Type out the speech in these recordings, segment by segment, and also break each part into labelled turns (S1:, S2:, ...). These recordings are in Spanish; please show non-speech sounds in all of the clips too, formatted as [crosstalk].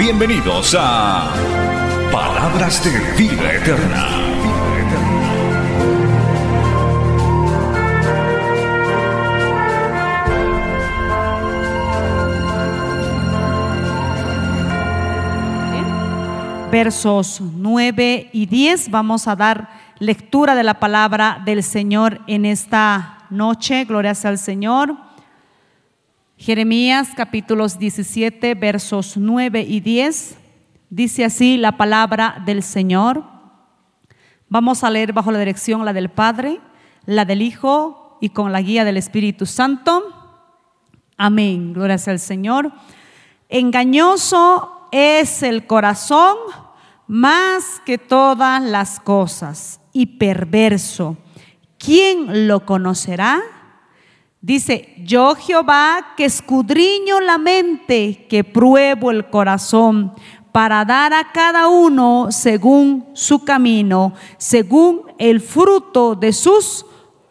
S1: Bienvenidos a Palabras de Vida Eterna.
S2: versos 9 y 10. Vamos a dar lectura de la palabra del Señor en esta noche. Gloria sea al Señor. Jeremías capítulos 17, versos 9 y 10. Dice así la palabra del Señor. Vamos a leer bajo la dirección la del Padre, la del Hijo y con la guía del Espíritu Santo. Amén. Gloria al Señor. Engañoso es el corazón más que todas las cosas y perverso. ¿Quién lo conocerá? Dice, yo Jehová que escudriño la mente, que pruebo el corazón, para dar a cada uno según su camino, según el fruto de sus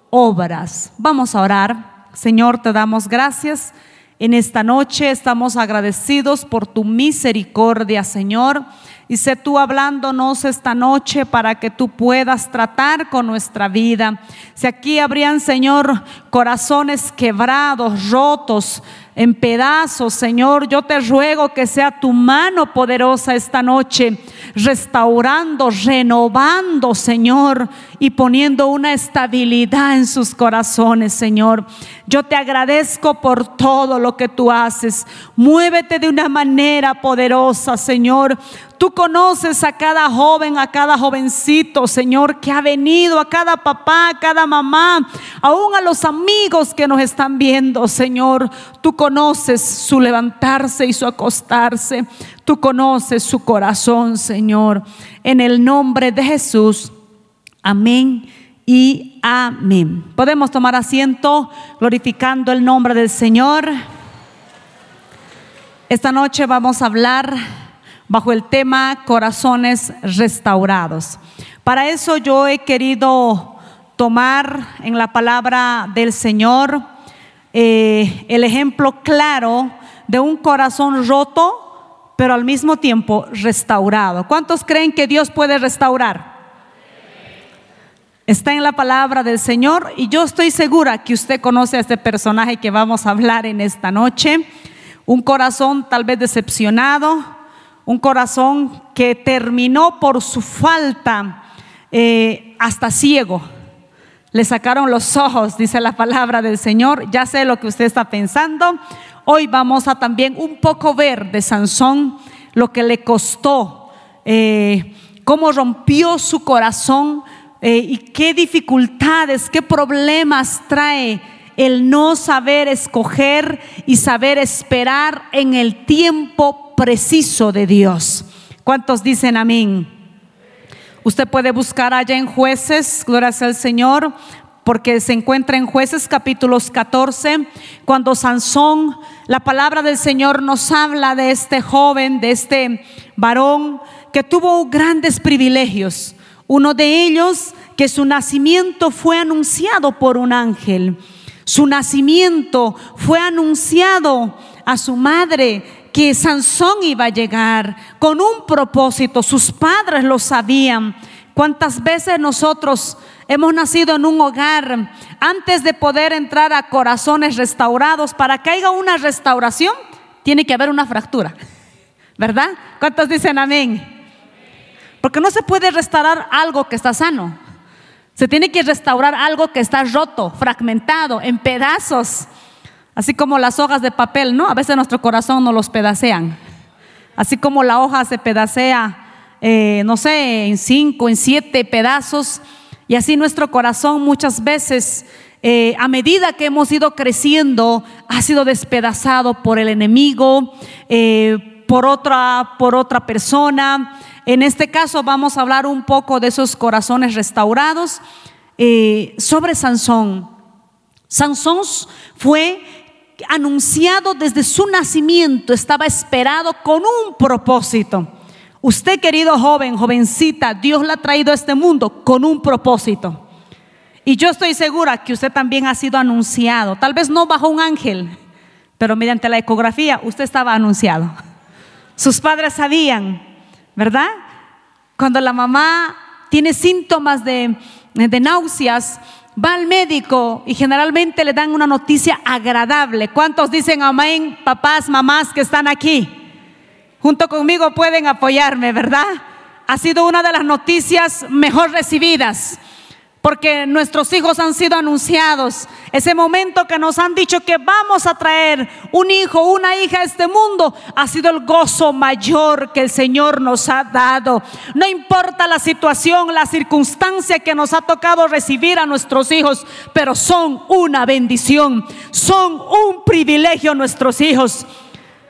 S2: obras. Vamos a orar. Señor, te damos gracias en esta noche estamos agradecidos por tu misericordia, Señor. Y sé tú hablándonos esta noche para que tú puedas tratar con nuestra vida. Si aquí habrían, Señor, corazones quebrados, rotos, en pedazos, Señor. Yo te ruego que sea tu mano poderosa esta noche, restaurando, renovando, Señor, y poniendo una estabilidad en sus corazones, Señor. Yo te agradezco por todo lo que tú haces. Muévete de una manera poderosa, Señor. Tú conoces a cada joven, a cada jovencito, Señor, que ha venido, a cada papá, a cada mamá, aún a los amigos que nos están viendo, Señor. Tú conoces su levantarse y su acostarse. Tú conoces su corazón, Señor. En el nombre de Jesús. Amén y amén. Podemos tomar asiento glorificando el nombre del Señor. Esta noche vamos a hablar bajo el tema corazones restaurados. Para eso yo he querido tomar en la palabra del Señor eh, el ejemplo claro de un corazón roto, pero al mismo tiempo restaurado. ¿Cuántos creen que Dios puede restaurar? Está en la palabra del Señor y yo estoy segura que usted conoce a este personaje que vamos a hablar en esta noche. Un corazón tal vez decepcionado, un corazón que terminó por su falta eh, hasta ciego. Le sacaron los ojos, dice la palabra del Señor. Ya sé lo que usted está pensando. Hoy vamos a también un poco ver de Sansón lo que le costó, eh, cómo rompió su corazón eh, y qué dificultades, qué problemas trae el no saber escoger y saber esperar en el tiempo preciso de Dios. ¿Cuántos dicen amén? Usted puede buscar allá en jueces, gloria al Señor, porque se encuentra en jueces capítulos 14, cuando Sansón, la palabra del Señor nos habla de este joven, de este varón que tuvo grandes privilegios. Uno de ellos, que su nacimiento fue anunciado por un ángel. Su nacimiento fue anunciado a su madre que Sansón iba a llegar con un propósito, sus padres lo sabían. ¿Cuántas veces nosotros hemos nacido en un hogar antes de poder entrar a corazones restaurados? Para que haya una restauración, tiene que haber una fractura, ¿verdad? ¿Cuántos dicen amén? Porque no se puede restaurar algo que está sano. Se tiene que restaurar algo que está roto, fragmentado, en pedazos. Así como las hojas de papel, ¿no? A veces nuestro corazón nos los pedacean. Así como la hoja se pedacea, eh, no sé, en cinco, en siete pedazos. Y así nuestro corazón muchas veces, eh, a medida que hemos ido creciendo, ha sido despedazado por el enemigo, eh, por, otra, por otra persona. En este caso vamos a hablar un poco de esos corazones restaurados eh, sobre Sansón. Sansón fue anunciado desde su nacimiento, estaba esperado con un propósito. Usted, querido joven, jovencita, Dios la ha traído a este mundo con un propósito. Y yo estoy segura que usted también ha sido anunciado, tal vez no bajo un ángel, pero mediante la ecografía usted estaba anunciado. Sus padres sabían, ¿verdad? Cuando la mamá tiene síntomas de, de náuseas, va al médico y generalmente le dan una noticia agradable. ¿Cuántos dicen amén, papás, mamás que están aquí? Junto conmigo pueden apoyarme, ¿verdad? Ha sido una de las noticias mejor recibidas porque nuestros hijos han sido anunciados. Ese momento que nos han dicho que vamos a traer un hijo, una hija a este mundo, ha sido el gozo mayor que el Señor nos ha dado. No importa la situación, la circunstancia que nos ha tocado recibir a nuestros hijos, pero son una bendición, son un privilegio nuestros hijos.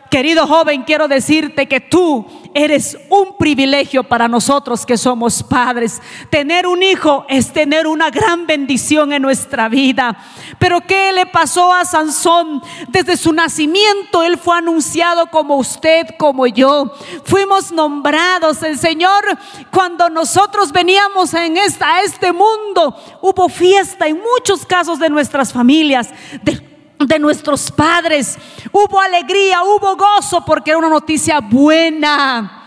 S2: Querido joven, quiero decirte que tú eres un privilegio para nosotros que somos padres. Tener un hijo es tener una gran bendición en nuestra vida. Pero ¿qué le pasó a Sansón? Desde su nacimiento él fue anunciado como usted, como yo. Fuimos nombrados. El Señor, cuando nosotros veníamos en esta, a este mundo, hubo fiesta en muchos casos de nuestras familias. De nuestros padres. Hubo alegría, hubo gozo porque era una noticia buena.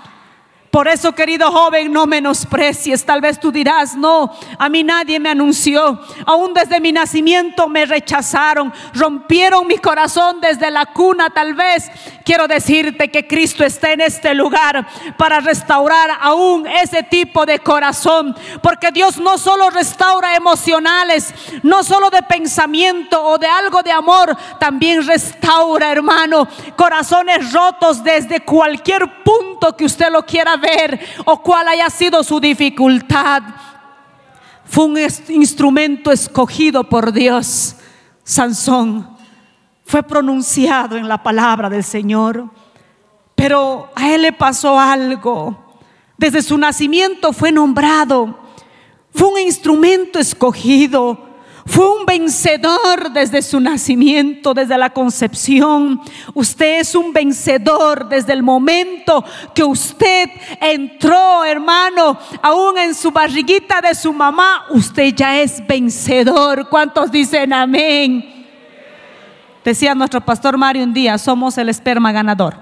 S2: Por eso, querido joven, no menosprecies. Tal vez tú dirás, no, a mí nadie me anunció. Aún desde mi nacimiento me rechazaron, rompieron mi corazón desde la cuna. Tal vez quiero decirte que Cristo está en este lugar para restaurar aún ese tipo de corazón. Porque Dios no solo restaura emocionales, no solo de pensamiento o de algo de amor, también restaura, hermano, corazones rotos desde cualquier punto que usted lo quiera ver o cuál haya sido su dificultad. Fue un instrumento escogido por Dios. Sansón fue pronunciado en la palabra del Señor, pero a él le pasó algo. Desde su nacimiento fue nombrado, fue un instrumento escogido fue un vencedor desde su nacimiento, desde la concepción. Usted es un vencedor desde el momento que usted entró, hermano, aún en su barriguita de su mamá. Usted ya es vencedor. ¿Cuántos dicen amén? Decía nuestro pastor Mario un día, somos el esperma ganador.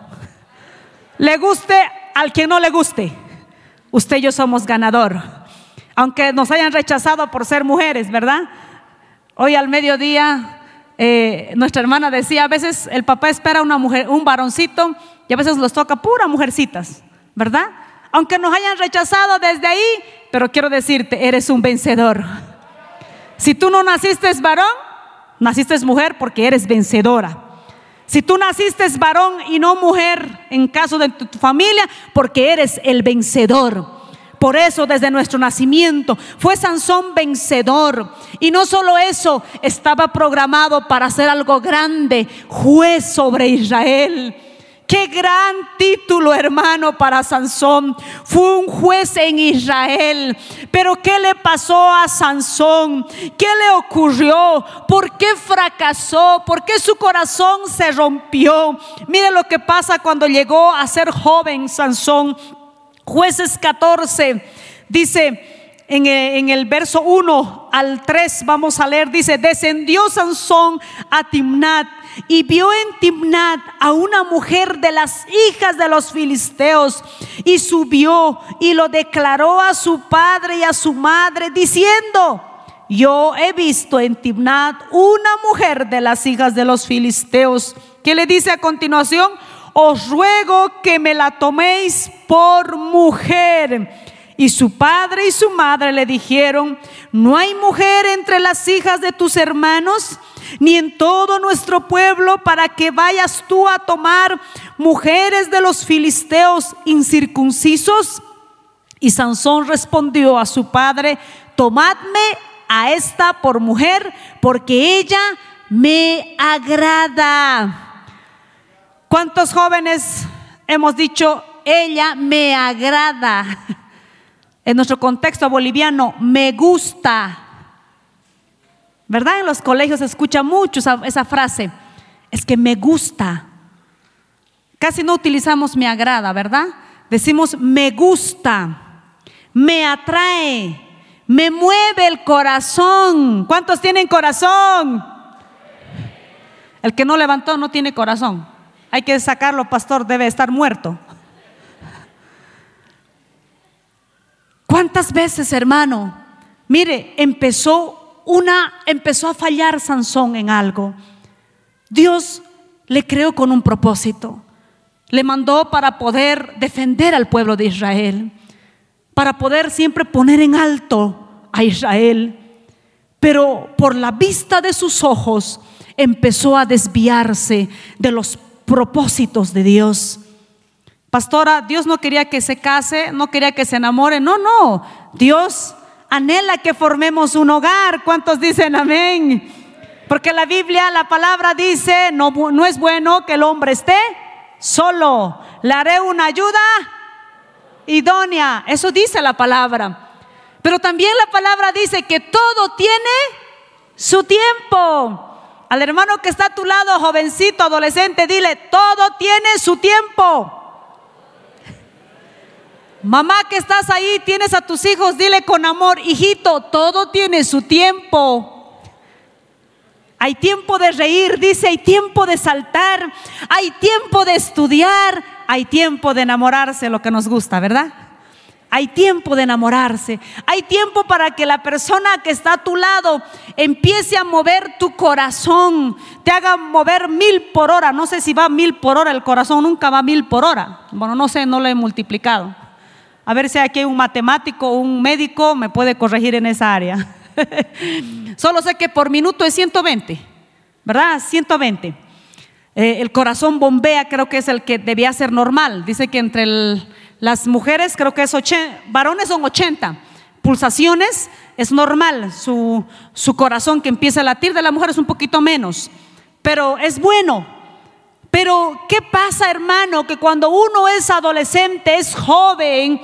S2: Le guste al que no le guste. Usted y yo somos ganador. Aunque nos hayan rechazado por ser mujeres, ¿verdad? Hoy al mediodía eh, nuestra hermana decía, a veces el papá espera una mujer, un varoncito y a veces los toca pura mujercitas, ¿verdad? Aunque nos hayan rechazado desde ahí, pero quiero decirte, eres un vencedor. Si tú no naciste varón, naciste mujer porque eres vencedora. Si tú naciste varón y no mujer en caso de tu familia, porque eres el vencedor. Por eso desde nuestro nacimiento fue Sansón vencedor. Y no solo eso, estaba programado para hacer algo grande, juez sobre Israel. Qué gran título, hermano, para Sansón. Fue un juez en Israel. Pero ¿qué le pasó a Sansón? ¿Qué le ocurrió? ¿Por qué fracasó? ¿Por qué su corazón se rompió? Mire lo que pasa cuando llegó a ser joven Sansón. Jueces 14 dice en el, verso 1 al 3, vamos a leer, dice, descendió Sansón a Timnat y vio en Timnat a una mujer de las hijas de los filisteos y subió y lo declaró a su padre y a su madre diciendo, yo he visto en Timnat una mujer de las hijas de los filisteos. ¿Qué le dice a continuación? Os ruego que me la toméis por mujer. Y su padre y su madre le dijeron, no hay mujer entre las hijas de tus hermanos, ni en todo nuestro pueblo, para que vayas tú a tomar mujeres de los filisteos incircuncisos. Y Sansón respondió a su padre, tomadme a esta por mujer, porque ella me agrada. ¿Cuántos jóvenes hemos dicho, ella me agrada. [laughs] En nuestro contexto boliviano, me gusta. ¿Verdad? En los colegios se escucha mucho esa, esa frase. Es que me gusta. Casi no utilizamos me agrada, ¿verdad? Decimos me gusta, me atrae, me mueve el corazón. ¿Cuántos tienen corazón? El que no levantó no tiene corazón. Hay que sacarlo, pastor, debe estar muerto. ¿Cuántas veces, hermano? Mire, empezó una empezó a fallar Sansón en algo. Dios le creó con un propósito. Le mandó para poder defender al pueblo de Israel, para poder siempre poner en alto a Israel. Pero por la vista de sus ojos empezó a desviarse de los propósitos de Dios. Pastora, Dios no quería que se case, no quería que se enamore. No, no. Dios anhela que formemos un hogar. ¿Cuántos dicen amén? Porque la Biblia, la palabra dice, no, no es bueno que el hombre esté solo. Le haré una ayuda idónea. Eso dice la palabra. Pero también la palabra dice que todo tiene su tiempo. Al hermano que está a tu lado, jovencito, adolescente, dile, todo tiene su tiempo. Mamá que estás ahí, tienes a tus hijos, dile con amor, hijito, todo tiene su tiempo. Hay tiempo de reír, dice, hay tiempo de saltar, hay tiempo de estudiar, hay tiempo de enamorarse, lo que nos gusta, ¿verdad? Hay tiempo de enamorarse. Hay tiempo para que la persona que está a tu lado empiece a mover tu corazón, te haga mover mil por hora. No sé si va mil por hora el corazón, nunca va mil por hora. Bueno, no sé, no lo he multiplicado. A ver si aquí hay un matemático o un médico me puede corregir en esa área. [laughs] Solo sé que por minuto es 120, ¿verdad? 120. Eh, el corazón bombea, creo que es el que debía ser normal. Dice que entre las mujeres, creo que es 80, varones son 80 pulsaciones, es normal su, su corazón que empieza a latir, de la mujer es un poquito menos, pero es bueno. Pero, ¿qué pasa, hermano? Que cuando uno es adolescente, es joven,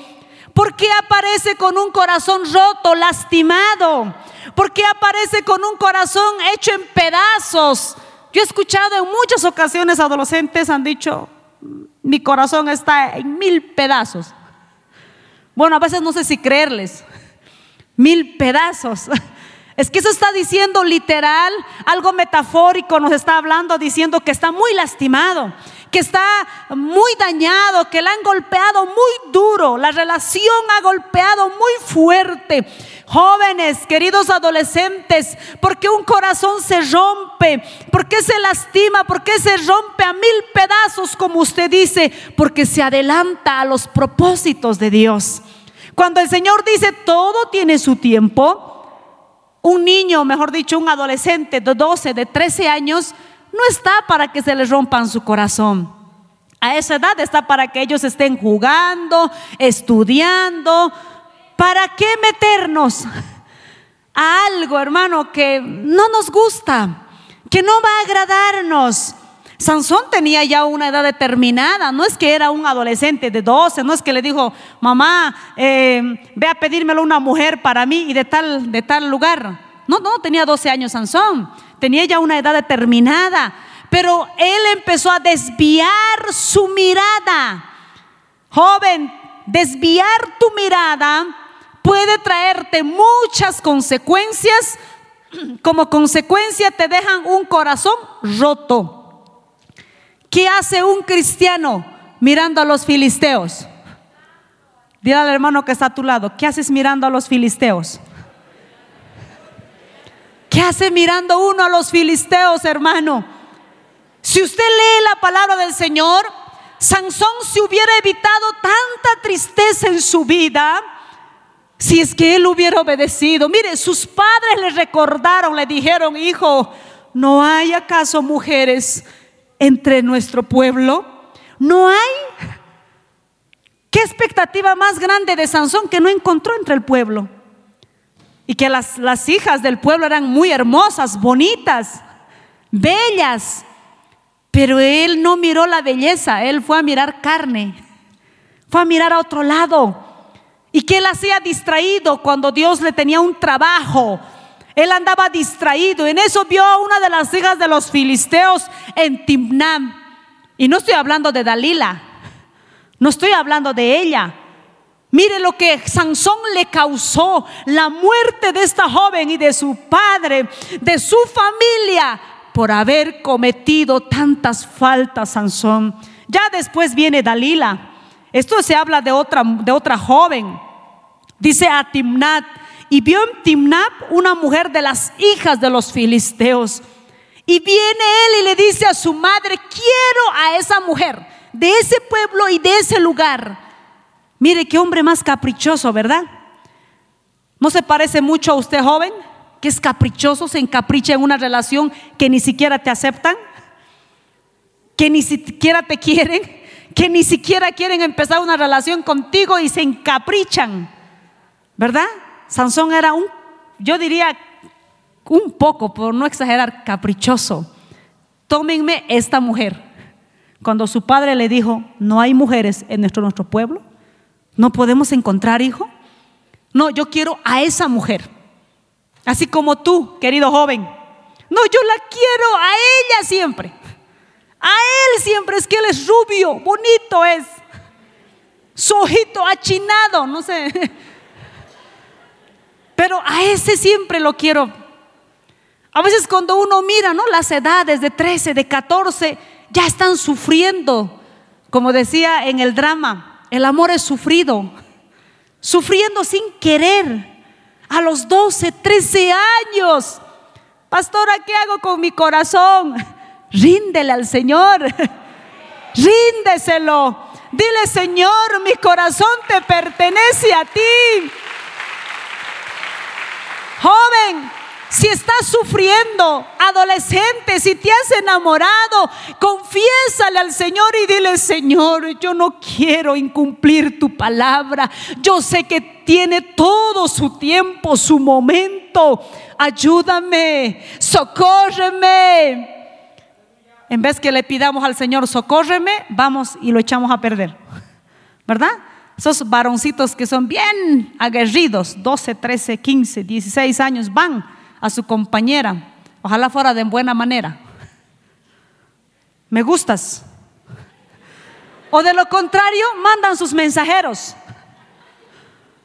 S2: ¿Por qué aparece con un corazón roto, lastimado? ¿Por qué aparece con un corazón hecho en pedazos? Yo he escuchado en muchas ocasiones adolescentes han dicho, mi corazón está en mil pedazos. Bueno, a veces no sé si creerles, mil pedazos. [laughs] Es que eso está diciendo literal, algo metafórico, nos está hablando diciendo que está muy lastimado, que está muy dañado, que la han golpeado muy duro, la relación ha golpeado muy fuerte. Jóvenes, queridos adolescentes, porque un corazón se rompe? ¿Por qué se lastima? ¿Por qué se rompe a mil pedazos, como usted dice? Porque se adelanta a los propósitos de Dios. Cuando el Señor dice todo tiene su tiempo, un niño, mejor dicho, un adolescente de 12, de 13 años, no está para que se les rompan su corazón. A esa edad está para que ellos estén jugando, estudiando. ¿Para qué meternos a algo, hermano, que no nos gusta, que no va a agradarnos? Sansón tenía ya una edad determinada, no es que era un adolescente de 12, no es que le dijo, mamá, eh, ve a pedírmelo una mujer para mí y de tal, de tal lugar. No, no, tenía 12 años Sansón tenía ya una edad determinada, pero él empezó a desviar su mirada. Joven, desviar tu mirada puede traerte muchas consecuencias. Como consecuencia te dejan un corazón roto. ¿Qué hace un cristiano mirando a los filisteos? Dile al hermano que está a tu lado, ¿qué haces mirando a los filisteos? ¿Qué hace mirando uno a los filisteos, hermano? Si usted lee la palabra del Señor, Sansón se hubiera evitado tanta tristeza en su vida si es que él hubiera obedecido. Mire, sus padres le recordaron, le dijeron, hijo, ¿no hay acaso mujeres entre nuestro pueblo? ¿No hay? ¿Qué expectativa más grande de Sansón que no encontró entre el pueblo? Y que las, las hijas del pueblo eran muy hermosas, bonitas, bellas. Pero él no miró la belleza, él fue a mirar carne, fue a mirar a otro lado. ¿Y que él hacía distraído cuando Dios le tenía un trabajo? Él andaba distraído. En eso vio a una de las hijas de los filisteos en Timnam. Y no estoy hablando de Dalila, no estoy hablando de ella. Mire lo que Sansón le causó, la muerte de esta joven y de su padre, de su familia, por haber cometido tantas faltas, Sansón. Ya después viene Dalila. Esto se habla de otra, de otra joven. Dice a Timnat, y vio en Timnat una mujer de las hijas de los filisteos. Y viene él y le dice a su madre, quiero a esa mujer de ese pueblo y de ese lugar. Mire qué hombre más caprichoso, ¿verdad? ¿No se parece mucho a usted joven? Que es caprichoso, se encapricha en una relación que ni siquiera te aceptan, que ni siquiera te quieren, que ni siquiera quieren empezar una relación contigo y se encaprichan, ¿verdad? Sansón era un, yo diría, un poco, por no exagerar, caprichoso. Tómenme esta mujer. Cuando su padre le dijo, no hay mujeres en nuestro, nuestro pueblo, no podemos encontrar hijo. No, yo quiero a esa mujer. Así como tú, querido joven. No, yo la quiero a ella siempre. A él siempre es que él es rubio, bonito es. Su ojito achinado, no sé. Pero a ese siempre lo quiero. A veces cuando uno mira, ¿no? Las edades de 13, de 14, ya están sufriendo. Como decía en el drama, el amor es sufrido. Sufriendo sin querer. A los 12, 13 años. Pastora, ¿qué hago con mi corazón? Ríndele al Señor. Ríndeselo. Dile, Señor, mi corazón te pertenece a ti. Joven, si estás sufriendo, adolescente, si te has enamorado, confiésale al Señor y dile, Señor, yo no quiero incumplir tu palabra. Yo sé que tiene todo su tiempo, su momento. Ayúdame, socórreme. En vez que le pidamos al Señor, socórreme, vamos y lo echamos a perder. ¿Verdad? Esos varoncitos que son bien aguerridos, 12, 13, 15, 16 años, van a su compañera. Ojalá fuera de buena manera. ¿Me gustas? O de lo contrario, mandan sus mensajeros.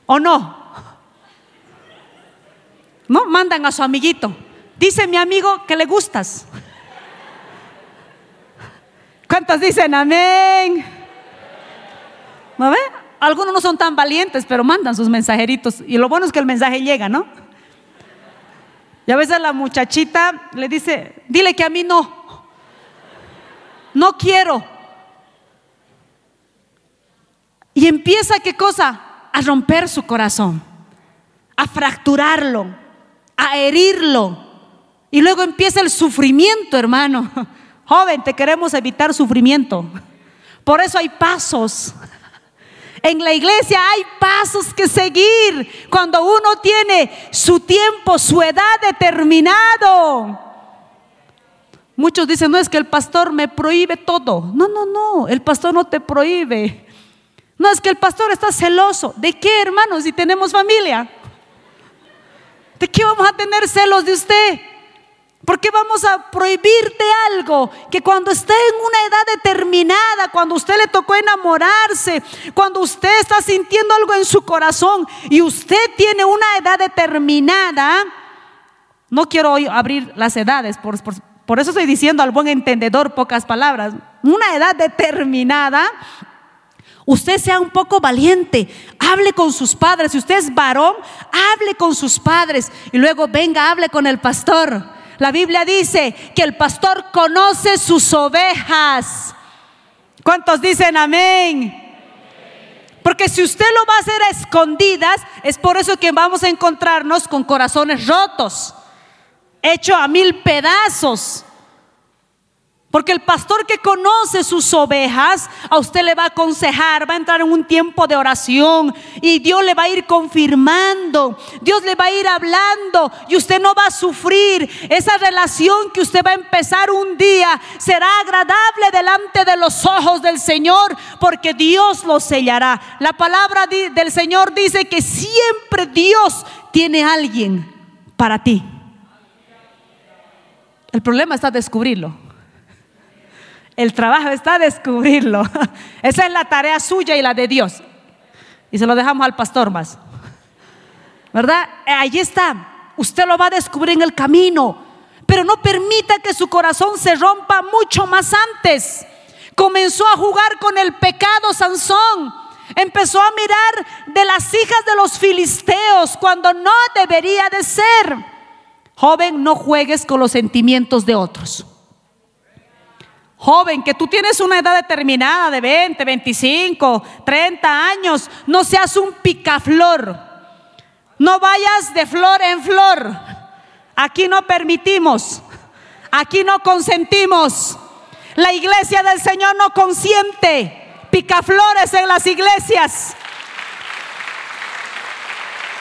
S2: ¿O no? No, mandan a su amiguito. Dice mi amigo que le gustas. ¿Cuántos dicen amén? ¿No? Algunos no son tan valientes, pero mandan sus mensajeritos. Y lo bueno es que el mensaje llega, ¿no? Y a veces la muchachita le dice, dile que a mí no. No quiero. Y empieza, ¿qué cosa? A romper su corazón, a fracturarlo, a herirlo. Y luego empieza el sufrimiento, hermano. [laughs] Joven, te queremos evitar sufrimiento. Por eso hay pasos. En la iglesia hay pasos que seguir cuando uno tiene su tiempo, su edad determinado. Muchos dicen, no es que el pastor me prohíbe todo. No, no, no, el pastor no te prohíbe. No es que el pastor está celoso. ¿De qué, hermanos, si tenemos familia? ¿De qué vamos a tener celos de usted? ¿Por qué vamos a prohibirte algo que cuando esté en una edad determinada, cuando usted le tocó enamorarse, cuando usted está sintiendo algo en su corazón y usted tiene una edad determinada, no quiero abrir las edades, por eso estoy diciendo al buen entendedor pocas palabras, una edad determinada, Usted sea un poco valiente, hable con sus padres. Si usted es varón, hable con sus padres y luego venga, hable con el pastor. La Biblia dice que el pastor conoce sus ovejas. ¿Cuántos dicen amén? Porque si usted lo va a hacer a escondidas, es por eso que vamos a encontrarnos con corazones rotos, hecho a mil pedazos. Porque el pastor que conoce sus ovejas, a usted le va a aconsejar, va a entrar en un tiempo de oración y Dios le va a ir confirmando, Dios le va a ir hablando y usted no va a sufrir. Esa relación que usted va a empezar un día será agradable delante de los ojos del Señor porque Dios lo sellará. La palabra del Señor dice que siempre Dios tiene alguien para ti. El problema está descubrirlo. El trabajo está descubrirlo. [laughs] Esa es la tarea suya y la de Dios. Y se lo dejamos al pastor más. ¿Verdad? Allí está. Usted lo va a descubrir en el camino. Pero no permita que su corazón se rompa mucho más antes. Comenzó a jugar con el pecado Sansón. Empezó a mirar de las hijas de los filisteos cuando no debería de ser. Joven, no juegues con los sentimientos de otros. Joven, que tú tienes una edad determinada de 20, 25, 30 años, no seas un picaflor. No vayas de flor en flor. Aquí no permitimos. Aquí no consentimos. La iglesia del Señor no consiente picaflores en las iglesias.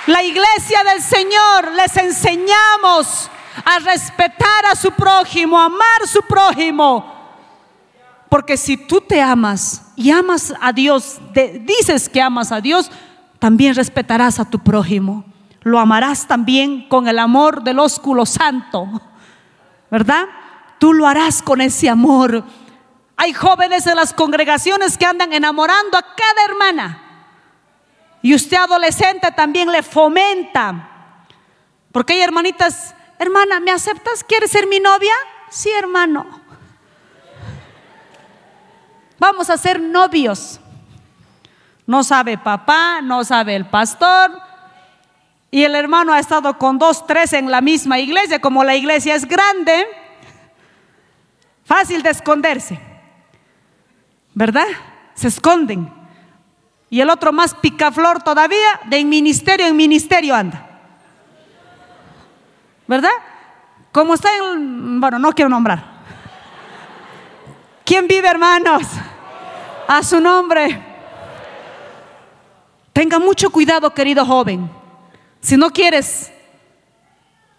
S2: La iglesia del Señor les enseñamos a respetar a su prójimo, a amar a su prójimo porque si tú te amas y amas a Dios, dices que amas a Dios, también respetarás a tu prójimo. Lo amarás también con el amor del ósculo santo. ¿Verdad? Tú lo harás con ese amor. Hay jóvenes en las congregaciones que andan enamorando a cada hermana. Y usted adolescente también le fomenta. Porque hay hermanitas, hermana, ¿me aceptas? ¿Quieres ser mi novia? Sí, hermano. Vamos a ser novios. No sabe papá, no sabe el pastor. Y el hermano ha estado con dos, tres en la misma iglesia. Como la iglesia es grande, fácil de esconderse. ¿Verdad? Se esconden. Y el otro más picaflor todavía, de ministerio en ministerio anda. ¿Verdad? Como está en, bueno, no quiero nombrar. ¿Quién vive, hermanos? A su nombre. Tenga mucho cuidado, querido joven. Si no quieres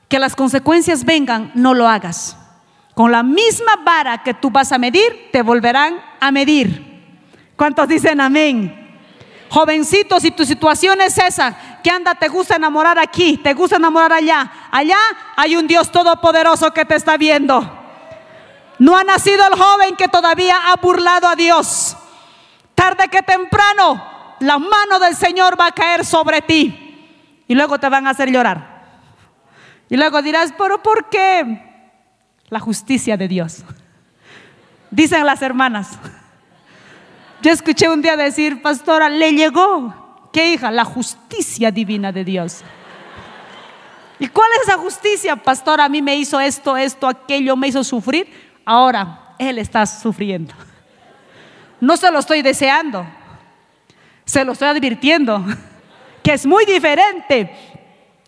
S2: que las consecuencias vengan, no lo hagas. Con la misma vara que tú vas a medir, te volverán a medir. ¿Cuántos dicen amén? Jovencitos, si tu situación es esa, que anda, te gusta enamorar aquí, te gusta enamorar allá, allá hay un Dios todopoderoso que te está viendo. No ha nacido el joven que todavía ha burlado a Dios. Tarde que temprano, la mano del Señor va a caer sobre ti. Y luego te van a hacer llorar. Y luego dirás, pero ¿por qué? La justicia de Dios. Dicen las hermanas. Yo escuché un día decir, pastora, le llegó. ¿Qué hija? La justicia divina de Dios. ¿Y cuál es esa justicia, pastora? A mí me hizo esto, esto, aquello, me hizo sufrir. Ahora, Él está sufriendo. No se lo estoy deseando, se lo estoy advirtiendo, [laughs] que es muy diferente,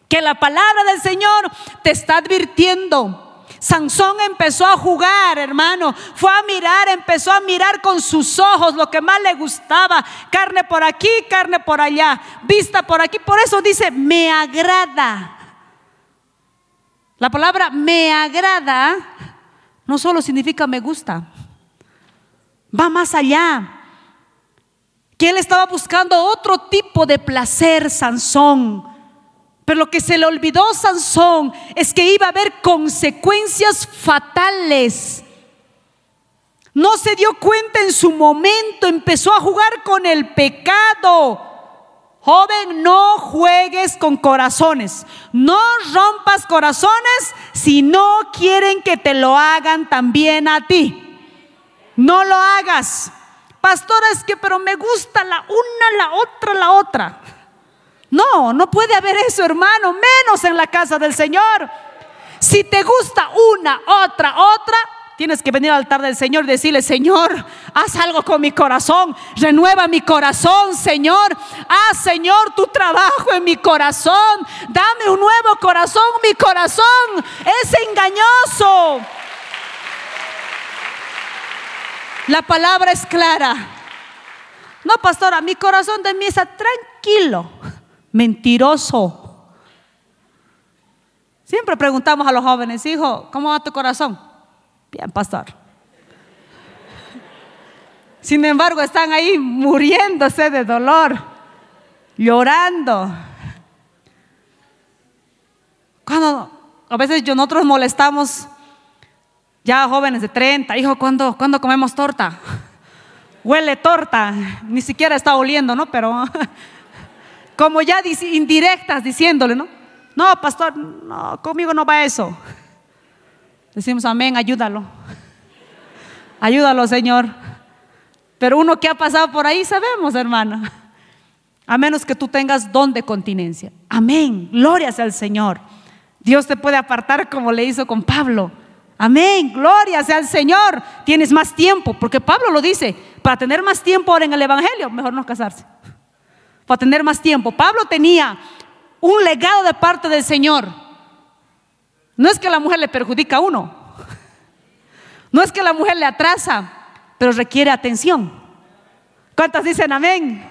S2: que la palabra del Señor te está advirtiendo. Sansón empezó a jugar, hermano. Fue a mirar, empezó a mirar con sus ojos lo que más le gustaba. Carne por aquí, carne por allá, vista por aquí. Por eso dice, me agrada. La palabra me agrada no solo significa me gusta, va más allá. Que él estaba buscando otro tipo de placer, Sansón. Pero lo que se le olvidó Sansón es que iba a haber consecuencias fatales. No se dio cuenta en su momento, empezó a jugar con el pecado. Joven, no juegues con corazones. No rompas corazones si no quieren que te lo hagan también a ti. No lo hagas. Pastora, es que pero me gusta la una, la otra, la otra. No, no puede haber eso, hermano, menos en la casa del Señor. Si te gusta una, otra, otra, Tienes que venir al altar del Señor y decirle, Señor, haz algo con mi corazón, renueva mi corazón, Señor. Haz, Señor, tu trabajo en mi corazón. Dame un nuevo corazón, mi corazón es engañoso. La palabra es clara. No, pastora, mi corazón de mí está tranquilo. Mentiroso. Siempre preguntamos a los jóvenes, hijo, ¿cómo va tu corazón? Bien, pastor. Sin embargo, están ahí muriéndose de dolor, llorando. Cuando a veces nosotros molestamos ya jóvenes de 30, hijo, ¿cuándo, ¿cuándo comemos torta? Huele torta, ni siquiera está oliendo, ¿no? Pero [laughs] como ya indirectas diciéndole, ¿no? No, pastor, no, conmigo no va eso. Decimos, amén, ayúdalo. Ayúdalo, Señor. Pero uno que ha pasado por ahí sabemos, hermano. A menos que tú tengas don de continencia. Amén. Gloria sea al Señor. Dios te puede apartar como le hizo con Pablo. Amén, gloria sea al Señor. Tienes más tiempo, porque Pablo lo dice, para tener más tiempo ahora en el Evangelio, mejor no casarse. Para tener más tiempo. Pablo tenía un legado de parte del Señor. No es que la mujer le perjudica a uno. No es que la mujer le atrasa, pero requiere atención. ¿Cuántas dicen amén?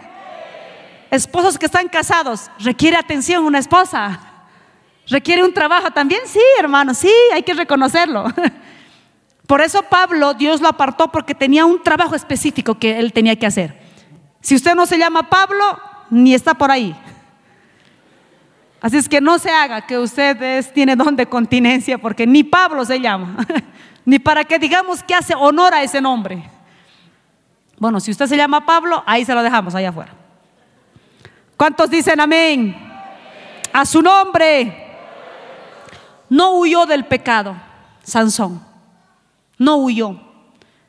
S2: Esposos que están casados, requiere atención una esposa. ¿Requiere un trabajo también? Sí, hermano, sí, hay que reconocerlo. [laughs] Por eso Pablo, Dios lo apartó porque tenía un trabajo específico que él tenía que hacer. Si usted no se llama Pablo, ni está por ahí. Así es que no se haga que usted tiene don de continencia porque ni Pablo se llama, [laughs] ni para que digamos que hace honor a ese nombre. Bueno, si usted se llama Pablo, ahí se lo dejamos, allá afuera. ¿Cuántos dicen amén? A su nombre no huyó del pecado, Sansón. No huyó.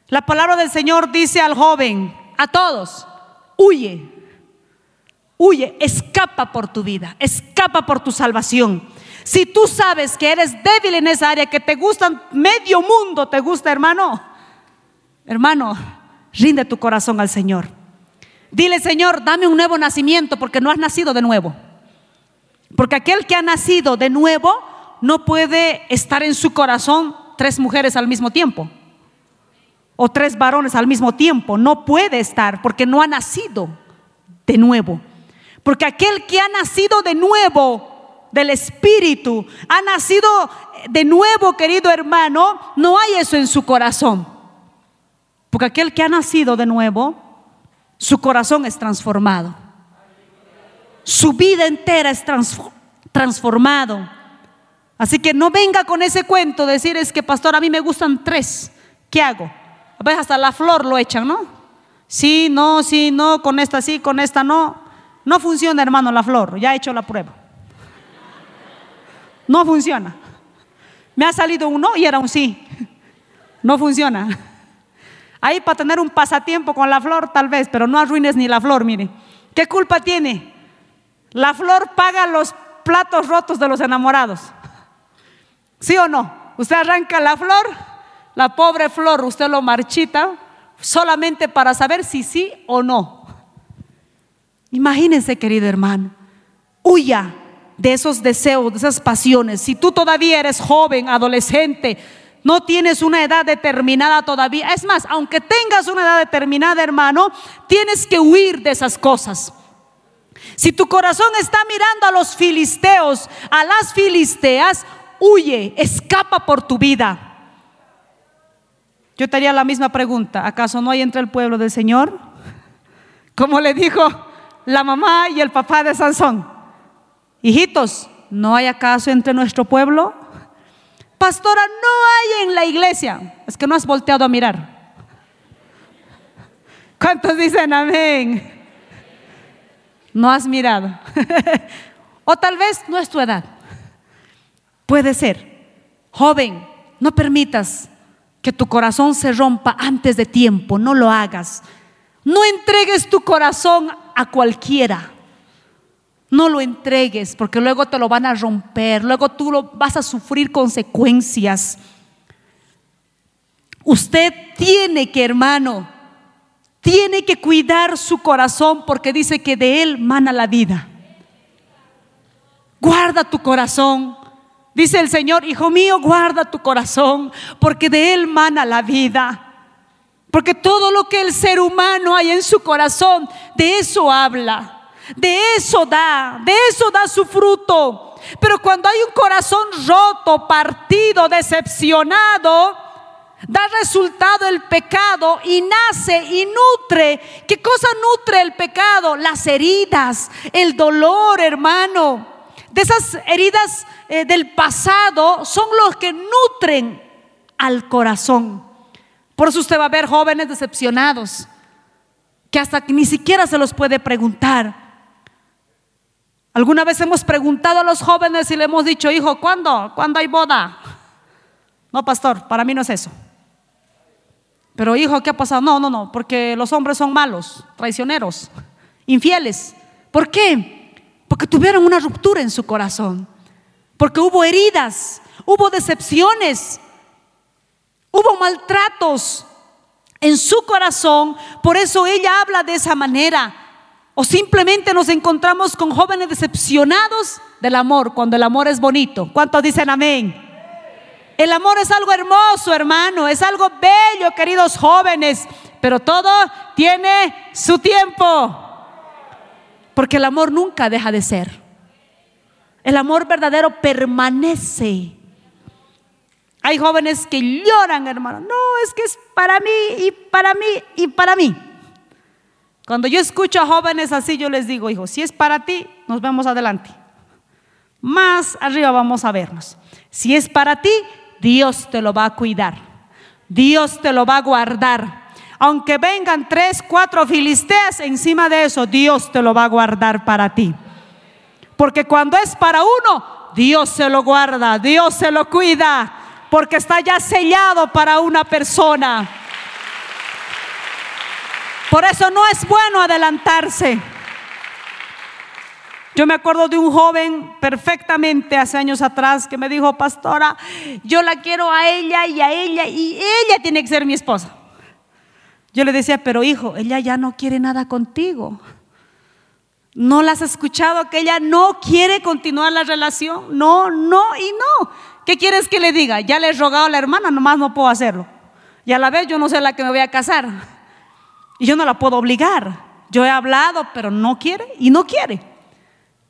S2: La palabra del Señor dice al joven, a todos, huye. Huye, escapa por tu vida, escapa por tu salvación. Si tú sabes que eres débil en esa área, que te gustan, medio mundo te gusta, hermano, hermano, rinde tu corazón al Señor. Dile, Señor, dame un nuevo nacimiento porque no has nacido de nuevo. Porque aquel que ha nacido de nuevo no puede estar en su corazón tres mujeres al mismo tiempo o tres varones al mismo tiempo. No puede estar porque no ha nacido de nuevo. Porque aquel que ha nacido de nuevo del Espíritu, ha nacido de nuevo, querido hermano, no hay eso en su corazón. Porque aquel que ha nacido de nuevo, su corazón es transformado. Su vida entera es transformado. Así que no venga con ese cuento, decir es que pastor, a mí me gustan tres. ¿Qué hago? A veces hasta la flor lo echan, ¿no? Sí, no, sí, no, con esta sí, con esta no. No funciona, hermano, la flor. Ya he hecho la prueba. No funciona. Me ha salido un no y era un sí. No funciona. Ahí para tener un pasatiempo con la flor, tal vez, pero no arruines ni la flor, mire. ¿Qué culpa tiene? La flor paga los platos rotos de los enamorados. ¿Sí o no? Usted arranca la flor, la pobre flor, usted lo marchita solamente para saber si sí o no. Imagínense, querido hermano, huya de esos deseos, de esas pasiones. Si tú todavía eres joven, adolescente, no tienes una edad determinada todavía. Es más, aunque tengas una edad determinada, hermano, tienes que huir de esas cosas. Si tu corazón está mirando a los filisteos, a las filisteas, huye, escapa por tu vida. Yo te haría la misma pregunta, ¿acaso no hay entre el pueblo del Señor? Como le dijo la mamá y el papá de Sansón, hijitos, ¿no hay acaso entre nuestro pueblo? Pastora, no hay en la iglesia. Es que no has volteado a mirar. ¿Cuántos dicen amén? No has mirado. [laughs] o tal vez no es tu edad. Puede ser. Joven, no permitas que tu corazón se rompa antes de tiempo, no lo hagas. No entregues tu corazón a cualquiera. No lo entregues porque luego te lo van a romper, luego tú lo vas a sufrir consecuencias. Usted tiene que, hermano, tiene que cuidar su corazón porque dice que de él mana la vida. Guarda tu corazón. Dice el Señor, hijo mío, guarda tu corazón, porque de él mana la vida. Porque todo lo que el ser humano hay en su corazón, de eso habla, de eso da, de eso da su fruto. Pero cuando hay un corazón roto, partido, decepcionado, da resultado el pecado y nace y nutre. ¿Qué cosa nutre el pecado? Las heridas, el dolor, hermano. De esas heridas eh, del pasado son los que nutren al corazón. Por eso usted va a ver jóvenes decepcionados, que hasta ni siquiera se los puede preguntar. Alguna vez hemos preguntado a los jóvenes y le hemos dicho, hijo, ¿cuándo? ¿Cuándo hay boda? No, pastor, para mí no es eso. Pero hijo, ¿qué ha pasado? No, no, no, porque los hombres son malos, traicioneros, infieles. ¿Por qué? Porque tuvieron una ruptura en su corazón, porque hubo heridas, hubo decepciones, hubo maltratos en su corazón, por eso ella habla de esa manera. O simplemente nos encontramos con jóvenes decepcionados del amor, cuando el amor es bonito. ¿Cuántos dicen amén? El amor es algo hermoso, hermano, es algo bello, queridos jóvenes, pero todo tiene su tiempo. Porque el amor nunca deja de ser. El amor verdadero permanece. Hay jóvenes que lloran, hermano. No, es que es para mí y para mí y para mí. Cuando yo escucho a jóvenes así, yo les digo, hijo, si es para ti, nos vemos adelante. Más arriba vamos a vernos. Si es para ti, Dios te lo va a cuidar. Dios te lo va a guardar. Aunque vengan tres, cuatro filisteas encima de eso, Dios te lo va a guardar para ti. Porque cuando es para uno, Dios se lo guarda, Dios se lo cuida, porque está ya sellado para una persona. Por eso no es bueno adelantarse. Yo me acuerdo de un joven perfectamente hace años atrás que me dijo, pastora, yo la quiero a ella y a ella y ella tiene que ser mi esposa. Yo le decía, pero hijo, ella ya no quiere nada contigo. ¿No la has escuchado que ella no quiere continuar la relación? No, no y no. ¿Qué quieres que le diga? Ya le he rogado a la hermana, nomás no puedo hacerlo. Y a la vez yo no sé la que me voy a casar. Y yo no la puedo obligar. Yo he hablado, pero no quiere y no quiere.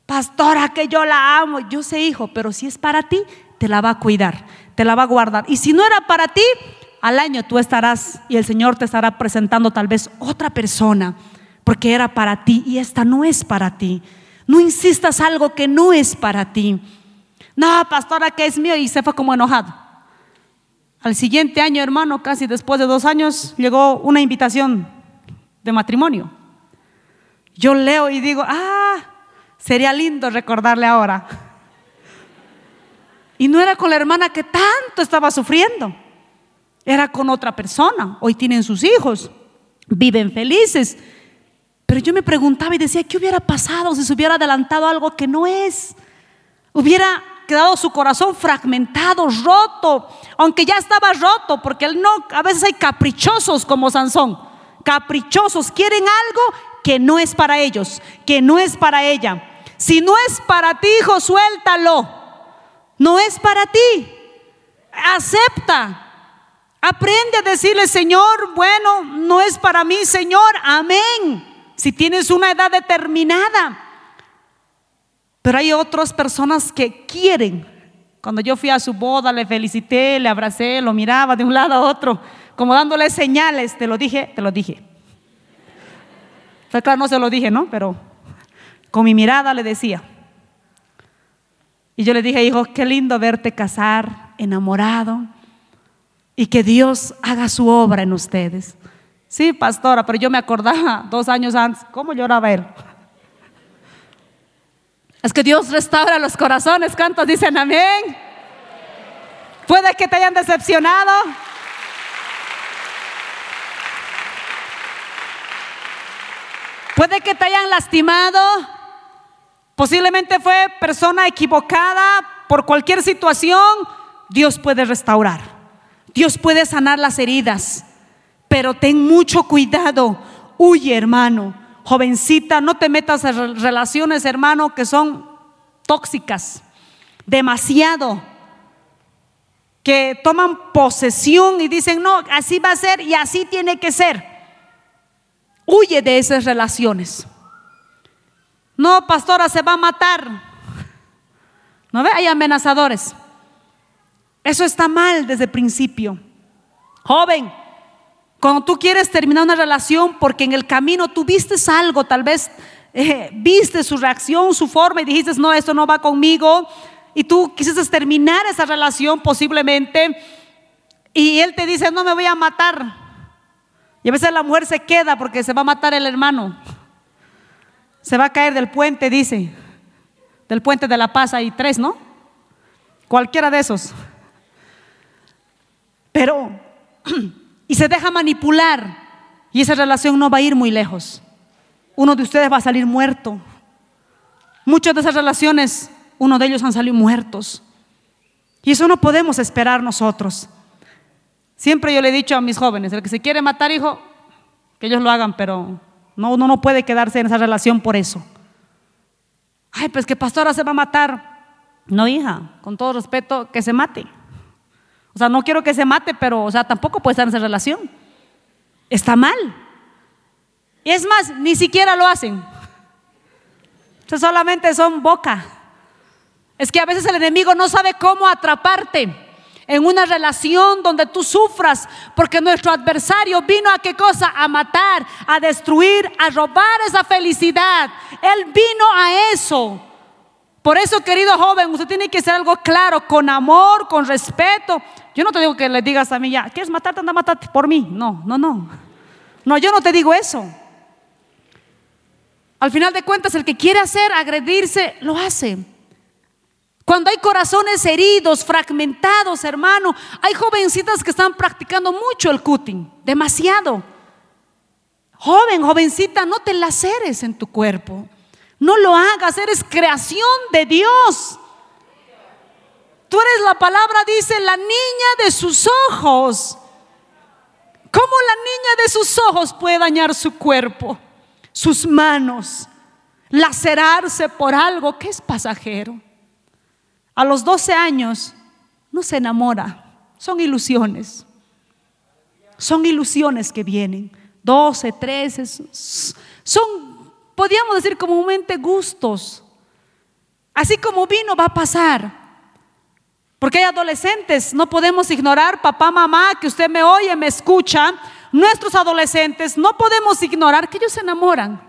S2: Pastora, que yo la amo. Yo sé, hijo, pero si es para ti, te la va a cuidar, te la va a guardar. Y si no era para ti, al año tú estarás y el Señor te estará presentando tal vez otra persona, porque era para ti y esta no es para ti. No insistas algo que no es para ti. No, pastora, que es mío y se fue como enojado. Al siguiente año, hermano, casi después de dos años, llegó una invitación de matrimonio. Yo leo y digo, ah, Sería lindo recordarle ahora. Y no era con la hermana que tanto estaba sufriendo. Era con otra persona. Hoy tienen sus hijos. Viven felices. Pero yo me preguntaba y decía, ¿qué hubiera pasado si se hubiera adelantado algo que no es? Hubiera quedado su corazón fragmentado, roto, aunque ya estaba roto, porque él no, a veces hay caprichosos como Sansón, caprichosos, quieren algo que no es para ellos, que no es para ella. Si no es para ti, hijo, suéltalo. No es para ti. Acepta. Aprende a decirle, Señor, bueno, no es para mí, Señor, amén. Si tienes una edad determinada. Pero hay otras personas que quieren. Cuando yo fui a su boda, le felicité, le abracé, lo miraba de un lado a otro, como dándole señales. Te lo dije, te lo dije. claro, no se lo dije, ¿no? Pero con mi mirada le decía. Y yo le dije, hijo, qué lindo verte casar, enamorado, y que Dios haga su obra en ustedes. Sí, pastora, pero yo me acordaba [laughs] dos años antes, ¿cómo lloraba él? Es que Dios restaura los corazones. ¿Cuántos dicen amén? Puede que te hayan decepcionado. Puede que te hayan lastimado. Posiblemente fue persona equivocada por cualquier situación. Dios puede restaurar. Dios puede sanar las heridas. Pero ten mucho cuidado. Huye, hermano. Jovencita, no te metas en relaciones, hermano, que son tóxicas. Demasiado. que toman posesión y dicen, no, así va a ser y así tiene que ser. Huye de esas relaciones. No, pastora, se va a matar. ¿No ve? Hay amenazadores. Eso está mal desde el principio. Joven, cuando tú quieres terminar una relación porque en el camino tú viste algo, tal vez eh, viste su reacción, su forma y dijiste, no, esto no va conmigo, y tú quisiste terminar esa relación posiblemente, y él te dice, no me voy a matar. Y a veces la mujer se queda porque se va a matar el hermano. Se va a caer del puente, dice. Del puente de la paz hay tres, ¿no? Cualquiera de esos. Pero, [clears throat] y se deja manipular. Y esa relación no va a ir muy lejos. Uno de ustedes va a salir muerto. Muchas de esas relaciones, uno de ellos han salido muertos. Y eso no podemos esperar nosotros. Siempre yo le he dicho a mis jóvenes, el que se quiere matar, hijo, que ellos lo hagan, pero no, uno no puede quedarse en esa relación por eso. Ay, pues que pastora se va a matar. No, hija, con todo respeto, que se mate. O sea, no quiero que se mate, pero, o sea, tampoco puede estar en esa relación. Está mal. Y es más, ni siquiera lo hacen. Solamente son boca. Es que a veces el enemigo no sabe cómo atraparte en una relación donde tú sufras, porque nuestro adversario vino a qué cosa? A matar, a destruir, a robar esa felicidad. Él vino a eso. Por eso, querido joven, usted tiene que ser algo claro, con amor, con respeto. Yo no te digo que le digas a mí, ya, ¿quieres matarte? Anda, matarte por mí. No, no, no. No, yo no te digo eso. Al final de cuentas, el que quiere hacer, agredirse, lo hace. Cuando hay corazones heridos, fragmentados, hermano, hay jovencitas que están practicando mucho el cutting, demasiado. Joven, jovencita, no te laceres en tu cuerpo. No lo hagas, eres creación de Dios. Tú eres la palabra, dice, la niña de sus ojos. ¿Cómo la niña de sus ojos puede dañar su cuerpo? sus manos, lacerarse por algo que es pasajero. A los 12 años no se enamora, son ilusiones. Son ilusiones que vienen. 12, 13, son, podríamos decir comúnmente, gustos. Así como vino, va a pasar. Porque hay adolescentes, no podemos ignorar, papá, mamá, que usted me oye, me escucha, nuestros adolescentes, no podemos ignorar que ellos se enamoran.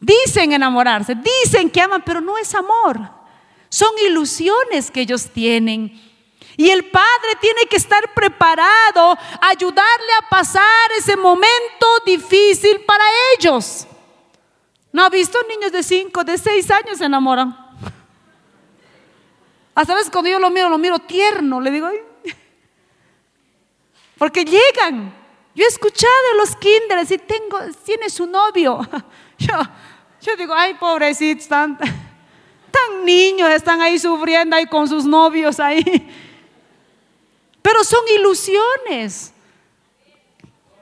S2: Dicen enamorarse, dicen que aman, pero no es amor. Son ilusiones que ellos tienen. Y el padre tiene que estar preparado ayudarle a pasar ese momento difícil para ellos. ¿No ha visto niños de 5, de 6 años se enamoran? Hasta veces cuando yo lo miro, lo miro tierno, le digo, porque llegan yo he escuchado a los kinders y tengo, tiene su novio. [laughs] Yo, yo digo, ay, pobrecitos, tan, tan niños, están ahí sufriendo ahí con sus novios ahí. Pero son ilusiones,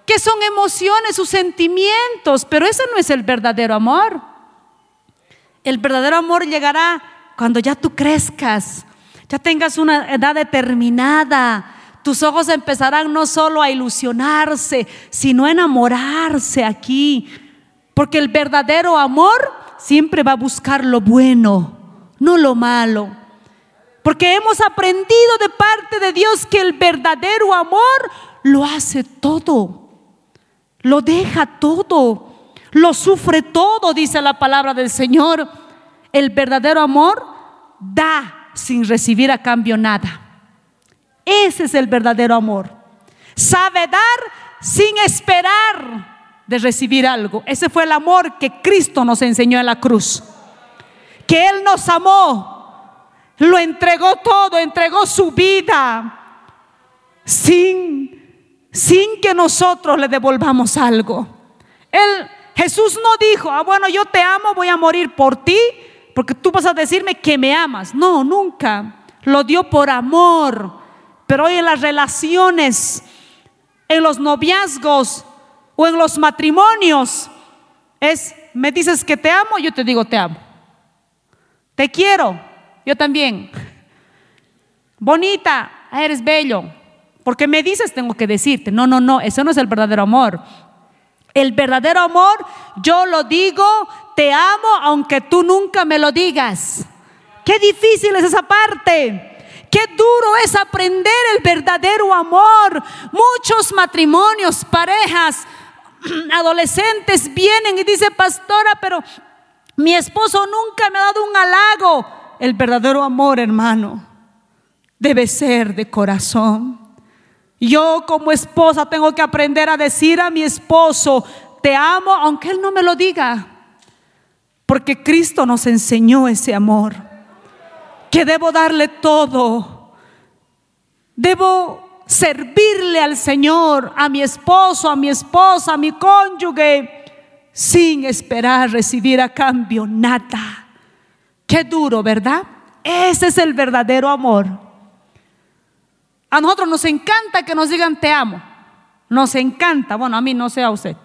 S2: que son emociones, sus sentimientos, pero ese no es el verdadero amor. El verdadero amor llegará cuando ya tú crezcas, ya tengas una edad determinada, tus ojos empezarán no solo a ilusionarse, sino a enamorarse aquí. Porque el verdadero amor siempre va a buscar lo bueno, no lo malo. Porque hemos aprendido de parte de Dios que el verdadero amor lo hace todo, lo deja todo, lo sufre todo, dice la palabra del Señor. El verdadero amor da sin recibir a cambio nada. Ese es el verdadero amor. Sabe dar sin esperar de recibir algo. Ese fue el amor que Cristo nos enseñó en la cruz. Que Él nos amó, lo entregó todo, entregó su vida sin, sin que nosotros le devolvamos algo. Jesús no dijo, ah, bueno, yo te amo, voy a morir por ti, porque tú vas a decirme que me amas. No, nunca. Lo dio por amor pero hoy en las relaciones, en los noviazgos o en los matrimonios, es, me dices que te amo, yo te digo te amo. Te quiero, yo también. Bonita, eres bello. Porque me dices, tengo que decirte. No, no, no, eso no es el verdadero amor. El verdadero amor, yo lo digo, te amo aunque tú nunca me lo digas. Qué difícil es esa parte. Qué duro es aprender el verdadero amor. Muchos matrimonios, parejas, [clears throat] adolescentes vienen y dicen, pastora, pero mi esposo nunca me ha dado un halago. El verdadero amor, hermano, debe ser de corazón. Yo como esposa tengo que aprender a decir a mi esposo, te amo, aunque él no me lo diga. Porque Cristo nos enseñó ese amor. Que debo darle todo. Debo servirle al Señor, a mi esposo, a mi esposa, a mi cónyuge, sin esperar recibir a cambio nada. Qué duro, ¿verdad? Ese es el verdadero amor. A nosotros nos encanta que nos digan te amo. Nos encanta. Bueno, a mí no sea usted.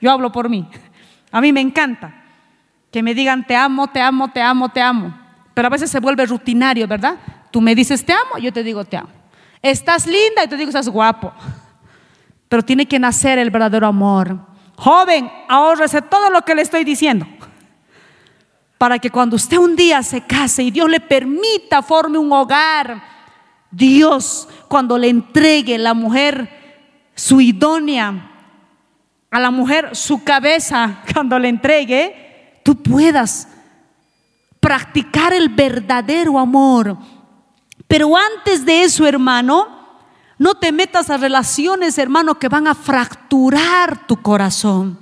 S2: Yo hablo por mí. A mí me encanta que me digan te amo, te amo, te amo, te amo. Pero a veces se vuelve rutinario, ¿verdad? Tú me dices te amo, yo te digo te amo. Estás linda y te digo estás guapo. Pero tiene que nacer el verdadero amor. Joven, ahorrese todo lo que le estoy diciendo. Para que cuando usted un día se case y Dios le permita forme un hogar, Dios cuando le entregue la mujer su idónea, a la mujer su cabeza, [laughs] cuando le entregue, tú puedas practicar el verdadero amor. Pero antes de eso, hermano, no te metas a relaciones, hermano, que van a fracturar tu corazón,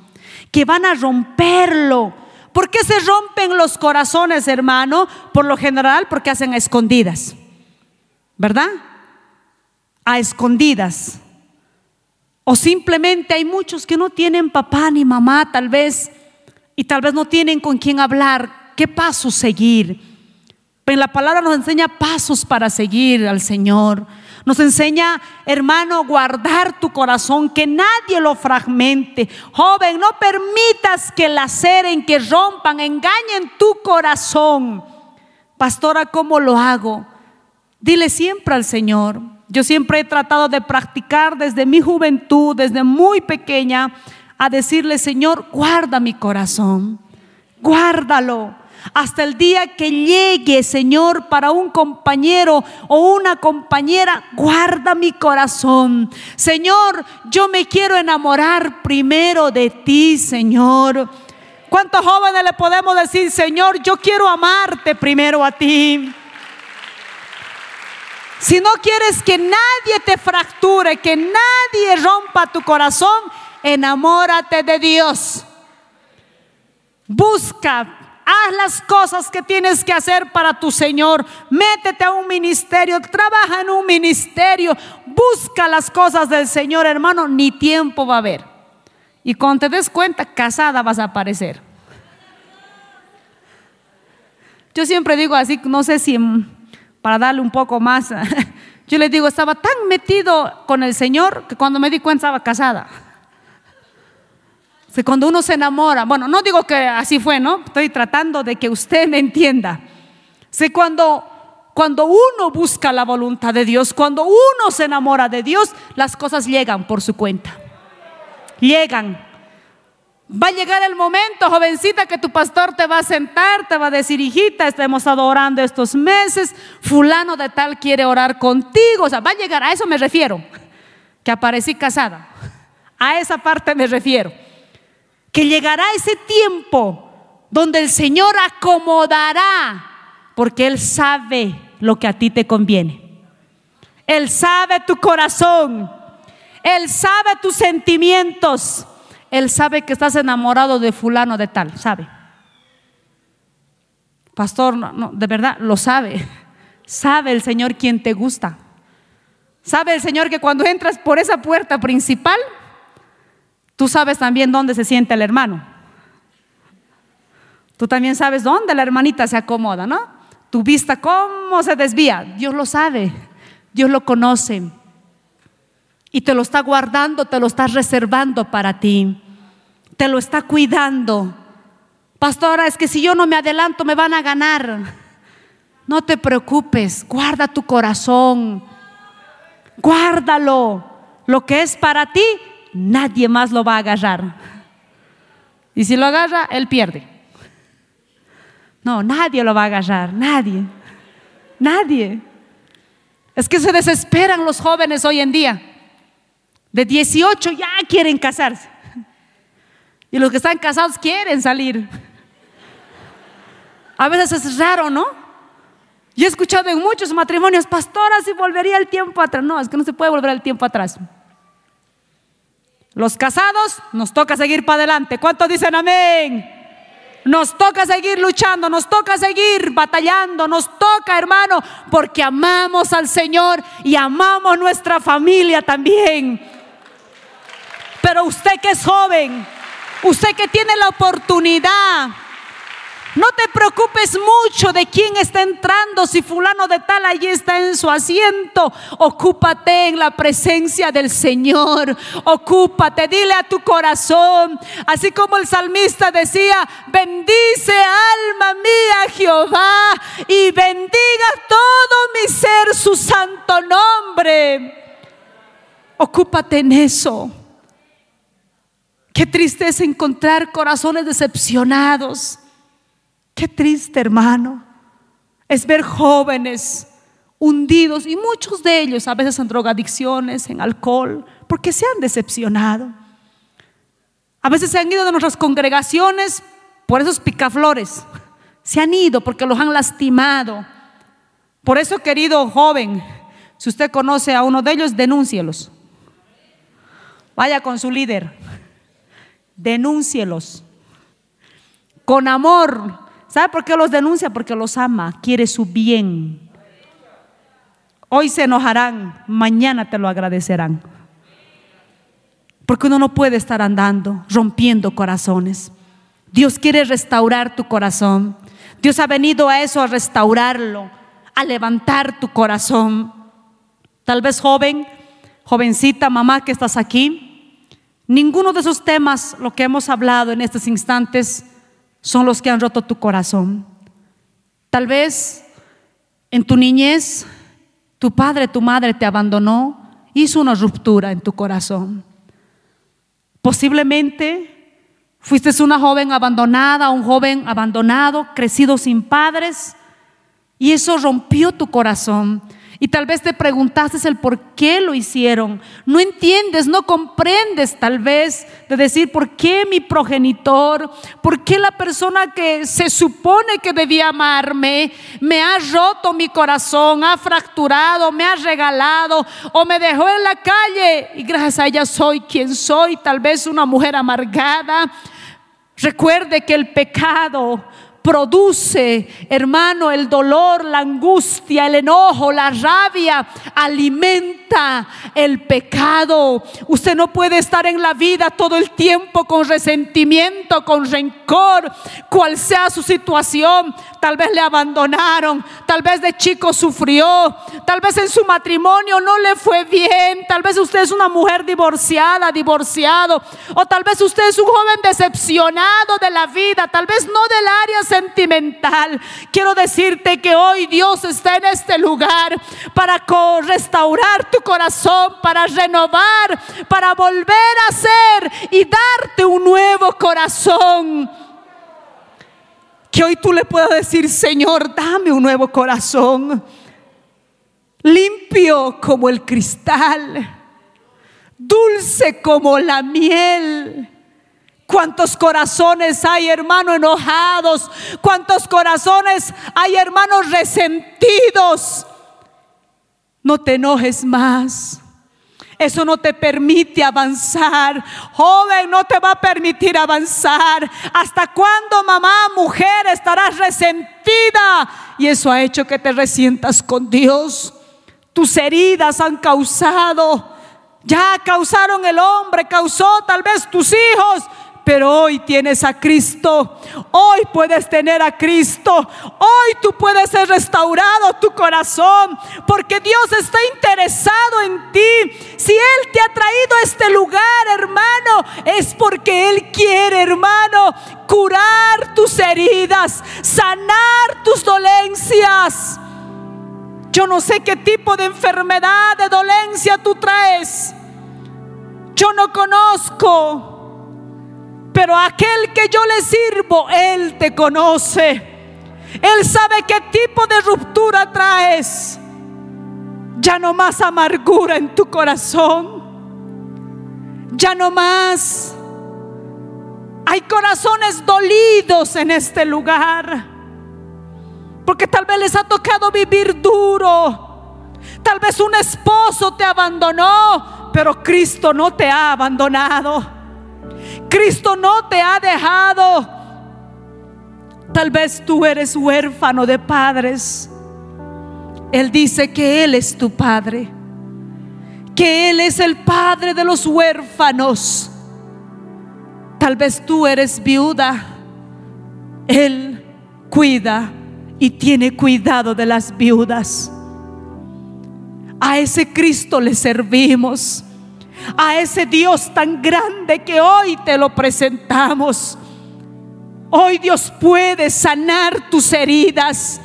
S2: que van a romperlo. ¿Por qué se rompen los corazones, hermano? Por lo general, porque hacen escondidas. ¿Verdad? A escondidas. O simplemente hay muchos que no tienen papá ni mamá tal vez y tal vez no tienen con quién hablar. ¿Qué pasos seguir? Pero la palabra nos enseña pasos para seguir al Señor. Nos enseña, hermano, guardar tu corazón, que nadie lo fragmente. Joven, no permitas que laceren, que rompan, engañen tu corazón. Pastora, ¿cómo lo hago? Dile siempre al Señor. Yo siempre he tratado de practicar desde mi juventud, desde muy pequeña, a decirle, Señor, guarda mi corazón, guárdalo. Hasta el día que llegue, Señor, para un compañero o una compañera, guarda mi corazón. Señor, yo me quiero enamorar primero de ti, Señor. ¿Cuántos jóvenes le podemos decir, Señor, yo quiero amarte primero a ti? Si no quieres que nadie te fracture, que nadie rompa tu corazón, enamórate de Dios. Busca, haz las cosas que tienes que hacer para tu Señor. Métete a un ministerio, trabaja en un ministerio, busca las cosas del Señor, hermano, ni tiempo va a haber. Y cuando te des cuenta, casada vas a aparecer. Yo siempre digo así, no sé si para darle un poco más. [laughs] Yo le digo, estaba tan metido con el Señor que cuando me di cuenta estaba casada. Si cuando uno se enamora, bueno, no digo que así fue, ¿no? Estoy tratando de que usted me entienda. Si cuando, cuando uno busca la voluntad de Dios, cuando uno se enamora de Dios, las cosas llegan por su cuenta. Llegan. Va a llegar el momento, jovencita, que tu pastor te va a sentar, te va a decir, hijita, estamos adorando estos meses, fulano de tal quiere orar contigo. O sea, va a llegar, a eso me refiero, que aparecí casada. A esa parte me refiero. Que llegará ese tiempo donde el Señor acomodará, porque Él sabe lo que a ti te conviene. Él sabe tu corazón. Él sabe tus sentimientos. Él sabe que estás enamorado de fulano de tal, sabe. Pastor, de verdad, lo sabe. Sabe el Señor quién te gusta. Sabe el Señor que cuando entras por esa puerta principal, tú sabes también dónde se siente el hermano. Tú también sabes dónde la hermanita se acomoda, ¿no? Tu vista, cómo se desvía. Dios lo sabe, Dios lo conoce y te lo está guardando, te lo está reservando para ti. Te lo está cuidando. Pastora, es que si yo no me adelanto me van a ganar. no te preocupes, guarda tu corazón, guárdalo. Lo que es para ti, nadie más lo va a agarrar. Y si lo agarra, él pierde. No, nadie lo va a agarrar, nadie. Nadie. Es que se desesperan los jóvenes hoy en día. De 18 ya quieren casarse. Y los que están casados quieren salir. A veces es raro, ¿no? Yo he escuchado en muchos matrimonios, pastoras, si volvería el tiempo atrás. No, es que no se puede volver el tiempo atrás. Los casados nos toca seguir para adelante. ¿Cuántos dicen amén? Nos toca seguir luchando, nos toca seguir batallando, nos toca, hermano, porque amamos al Señor y amamos nuestra familia también. Pero usted que es joven, usted que tiene la oportunidad no te preocupes mucho de quién está entrando, si fulano de tal allí está en su asiento. Ocúpate en la presencia del Señor. Ocúpate, dile a tu corazón, así como el salmista decía, bendice alma mía Jehová y bendiga todo mi ser su santo nombre. Ocúpate en eso. Qué triste es encontrar corazones decepcionados Qué triste, hermano, es ver jóvenes hundidos y muchos de ellos a veces en drogadicciones, en alcohol, porque se han decepcionado. A veces se han ido de nuestras congregaciones por esos picaflores. Se han ido porque los han lastimado. Por eso, querido joven, si usted conoce a uno de ellos, denúncielos. Vaya con su líder. Denúncielos. Con amor, ¿Sabe por qué los denuncia? Porque los ama, quiere su bien. Hoy se enojarán, mañana te lo agradecerán. Porque uno no puede estar andando rompiendo corazones. Dios quiere restaurar tu corazón. Dios ha venido a eso, a restaurarlo, a levantar tu corazón. Tal vez joven, jovencita, mamá que estás aquí, ninguno de esos temas, lo que hemos hablado en estos instantes, son los que han roto tu corazón. Tal vez en tu niñez tu padre, tu madre te abandonó, hizo una ruptura en tu corazón. Posiblemente fuiste una joven abandonada, un joven abandonado, crecido sin padres, y eso rompió tu corazón. Y tal vez te preguntaste el por qué lo hicieron. No entiendes, no comprendes tal vez de decir por qué mi progenitor, por qué la persona que se supone que debía amarme me ha roto mi corazón, ha fracturado, me ha regalado o me dejó en la calle y gracias a ella soy quien soy, tal vez una mujer amargada. Recuerde que el pecado produce, hermano, el dolor, la angustia, el enojo, la rabia, alimenta el pecado. Usted no puede estar en la vida todo el tiempo con resentimiento, con rencor, cual sea su situación. Tal vez le abandonaron, tal vez de chico sufrió, tal vez en su matrimonio no le fue bien, tal vez usted es una mujer divorciada, divorciado, o tal vez usted es un joven decepcionado de la vida, tal vez no del área sentimental. Quiero decirte que hoy Dios está en este lugar para restaurar tu corazón, para renovar, para volver a ser y darte un nuevo corazón. Que hoy tú le puedas decir, Señor, dame un nuevo corazón, limpio como el cristal, dulce como la miel ¿Cuántos corazones hay, hermano, enojados? ¿Cuántos corazones hay, hermanos, resentidos? No te enojes más. Eso no te permite avanzar. Joven, no te va a permitir avanzar. ¿Hasta cuándo, mamá, mujer, estarás resentida? Y eso ha hecho que te resientas con Dios. Tus heridas han causado, ya causaron el hombre, causó tal vez tus hijos, pero hoy tienes a Cristo. Hoy puedes tener a Cristo. Hoy tú puedes ser restaurado tu corazón porque Dios está interesado en ti. Si Él te ha traído a este lugar, hermano, es porque Él quiere, hermano, curar tus heridas, sanar tus dolencias. Yo no sé qué tipo de enfermedad, de dolencia tú traes. Yo no conozco. Pero aquel que yo le sirvo, Él te conoce. Él sabe qué tipo de ruptura traes. Ya no más amargura en tu corazón. Ya no más. Hay corazones dolidos en este lugar. Porque tal vez les ha tocado vivir duro. Tal vez un esposo te abandonó, pero Cristo no te ha abandonado. Cristo no te ha dejado. Tal vez tú eres huérfano de padres. Él dice que Él es tu Padre, que Él es el Padre de los huérfanos. Tal vez tú eres viuda. Él cuida y tiene cuidado de las viudas. A ese Cristo le servimos a ese Dios tan grande que hoy te lo presentamos. Hoy Dios puede sanar tus heridas.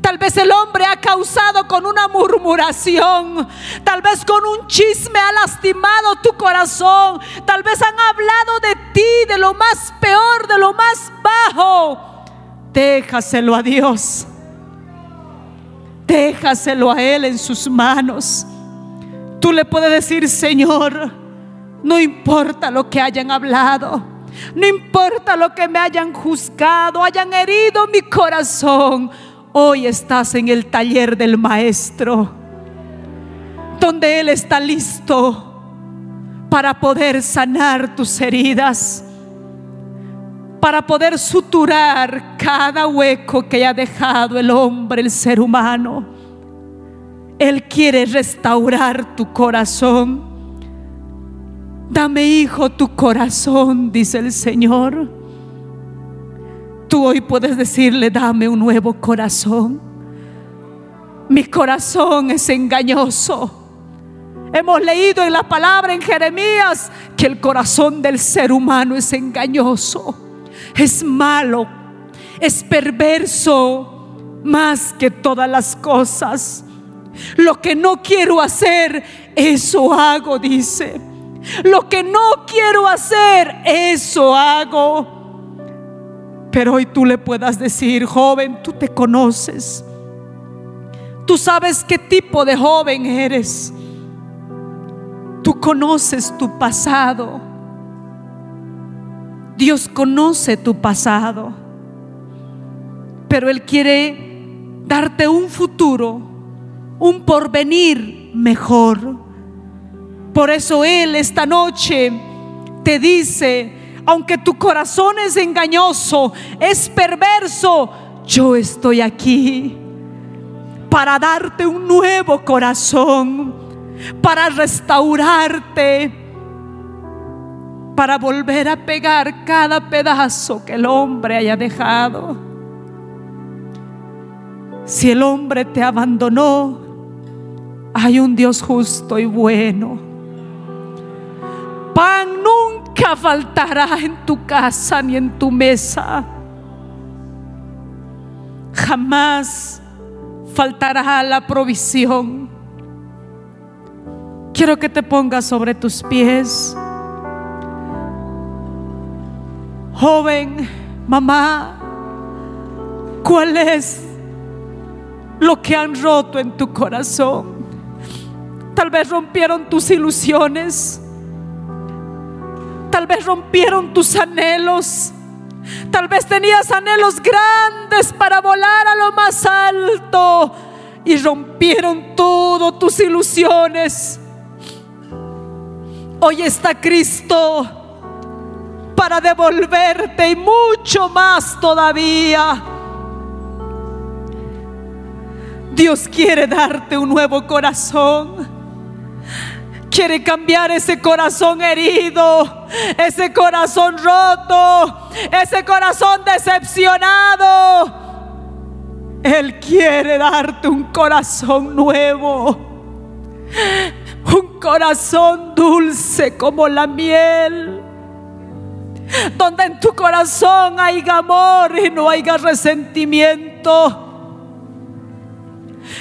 S2: Tal vez el hombre ha causado con una murmuración. Tal vez con un chisme ha lastimado tu corazón. Tal vez han hablado de ti, de lo más peor, de lo más bajo. Déjaselo a Dios. Déjaselo a Él en sus manos. Tú le puedes decir, Señor, no importa lo que hayan hablado, no importa lo que me hayan juzgado, hayan herido mi corazón. Hoy estás en el taller del maestro, donde Él está listo para poder sanar tus heridas, para poder suturar cada hueco que haya dejado el hombre, el ser humano. Él quiere restaurar tu corazón. Dame, hijo, tu corazón, dice el Señor. Tú hoy puedes decirle, dame un nuevo corazón. Mi corazón es engañoso. Hemos leído en la palabra en Jeremías que el corazón del ser humano es engañoso, es malo, es perverso más que todas las cosas. Lo que no quiero hacer, eso hago, dice. Lo que no quiero hacer, eso hago. Pero hoy tú le puedas decir, joven, tú te conoces. Tú sabes qué tipo de joven eres. Tú conoces tu pasado. Dios conoce tu pasado. Pero Él quiere darte un futuro un porvenir mejor. Por eso Él esta noche te dice, aunque tu corazón es engañoso, es perverso, yo estoy aquí para darte un nuevo corazón, para restaurarte, para volver a pegar cada pedazo que el hombre haya dejado. Si el hombre te abandonó, hay un Dios justo y bueno. Pan nunca faltará en tu casa ni en tu mesa. Jamás faltará la provisión. Quiero que te pongas sobre tus pies. Joven, mamá, ¿cuál es lo que han roto en tu corazón? Tal vez rompieron tus ilusiones. Tal vez rompieron tus anhelos. Tal vez tenías anhelos grandes para volar a lo más alto y rompieron todas tus ilusiones. Hoy está Cristo para devolverte y mucho más todavía. Dios quiere darte un nuevo corazón quiere cambiar ese corazón herido, ese corazón roto, ese corazón decepcionado. Él quiere darte un corazón nuevo, un corazón dulce como la miel, donde en tu corazón haya amor y no haya resentimiento.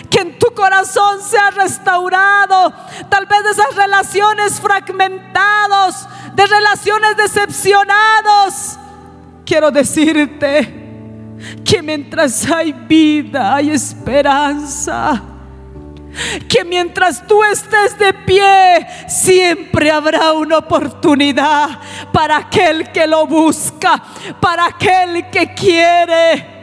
S2: Que en tu corazón sea restaurado tal vez de esas relaciones fragmentados, de relaciones decepcionados. Quiero decirte que mientras hay vida, hay esperanza que mientras tú estés de pie, siempre habrá una oportunidad para aquel que lo busca, para aquel que quiere.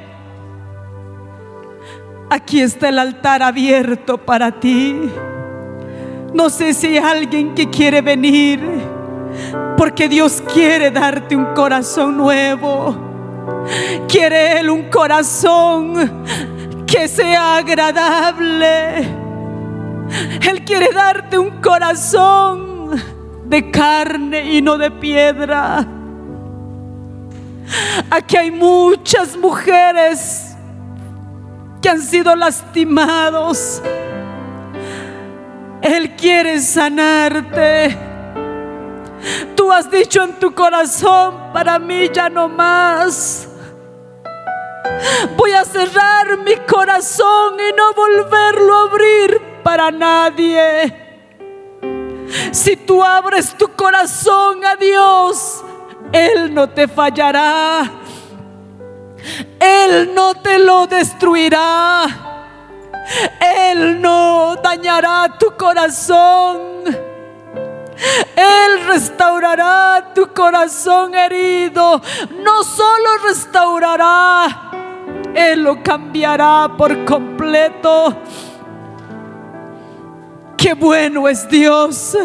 S2: Aquí está el altar abierto para ti. No sé si hay alguien que quiere venir, porque Dios quiere darte un corazón nuevo. Quiere Él un corazón que sea agradable él quiere darte un corazón de carne y no de piedra. Aquí hay muchas mujeres que han sido lastimados. Él quiere sanarte. Tú has dicho en tu corazón, para mí ya no más. Voy a cerrar mi corazón y no volverlo a abrir para nadie. Si tú abres tu corazón a Dios, Él no te fallará. Él no te lo destruirá. Él no dañará tu corazón. Él restaurará tu corazón herido. No solo restaurará, Él lo cambiará por completo. Qué bueno es Dios.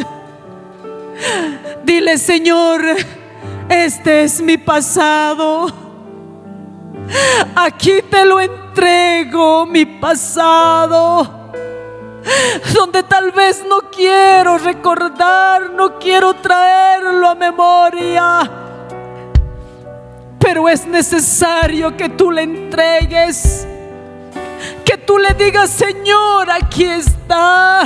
S2: Dile, Señor, este es mi pasado. Aquí te lo entrego, mi pasado. Donde tal vez no quiero recordar, no quiero traerlo a memoria. Pero es necesario que tú le entregues. Que tú le digas, Señor, aquí está.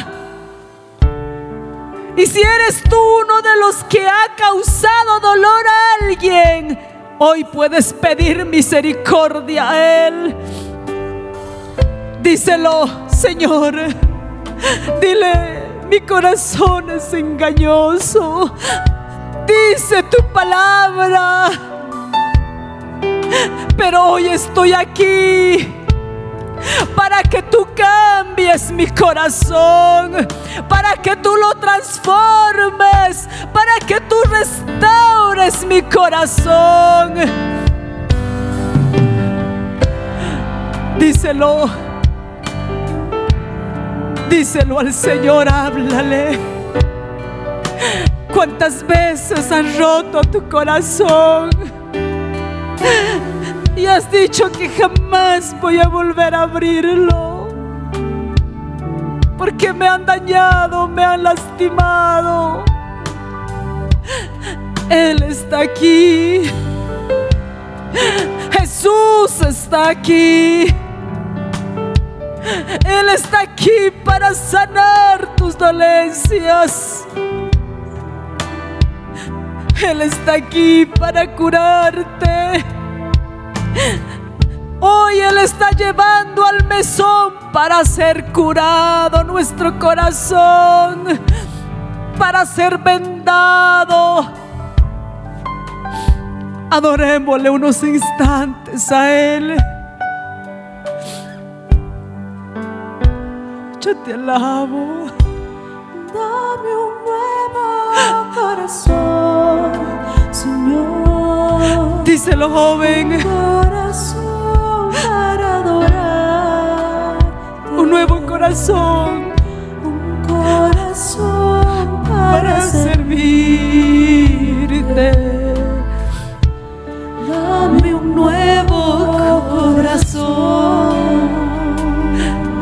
S2: Y si eres tú uno de los que ha causado dolor a alguien, hoy puedes pedir misericordia a Él. Díselo, Señor. Dile, mi corazón es engañoso. Dice tu palabra. Pero hoy estoy aquí para que tú cambies mi corazón, para que tú lo transformes, para que tú restaures mi corazón. Díselo, díselo al Señor, háblale. ¿Cuántas veces han roto tu corazón? y has dicho que jamás voy a volver a abrirlo. Porque me han dañado, me han lastimado. Él está aquí. Jesús está aquí. Él está aquí para sanar tus dolencias. Él está aquí para curarte. Hoy Él está llevando al mesón para ser curado nuestro corazón, para ser vendado. Adorémosle unos instantes a Él. Yo te alabo.
S3: Dame un nuevo corazón, Señor.
S2: Díselo, joven.
S3: Un corazón para adorar.
S2: Un nuevo corazón
S3: Un corazón para,
S2: para servirte.
S3: Corazón.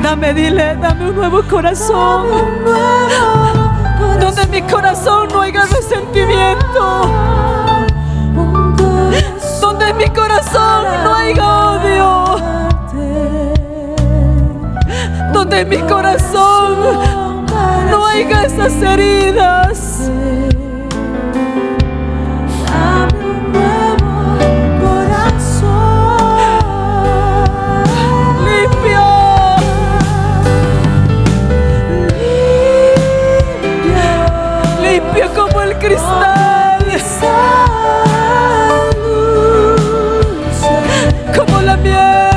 S2: Dame, dile, dame un nuevo corazón.
S3: Un nuevo corazón.
S2: Donde mi corazón no haya resentimiento. Donde mi corazón no haya odio. Donde mi corazón no haya esas heridas.
S3: cristal. Como la miel.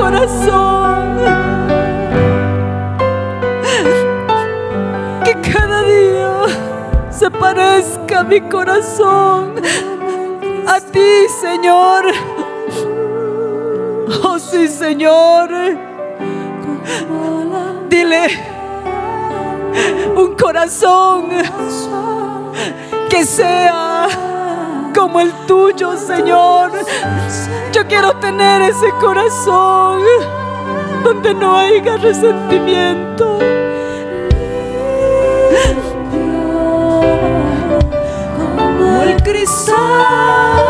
S2: Corazón. Que cada día se parezca mi corazón a ti, Señor. Oh sí, Señor. Dile un corazón que sea como el tuyo, Señor. Yo quiero tener ese corazón donde no haya resentimiento. Como el cristal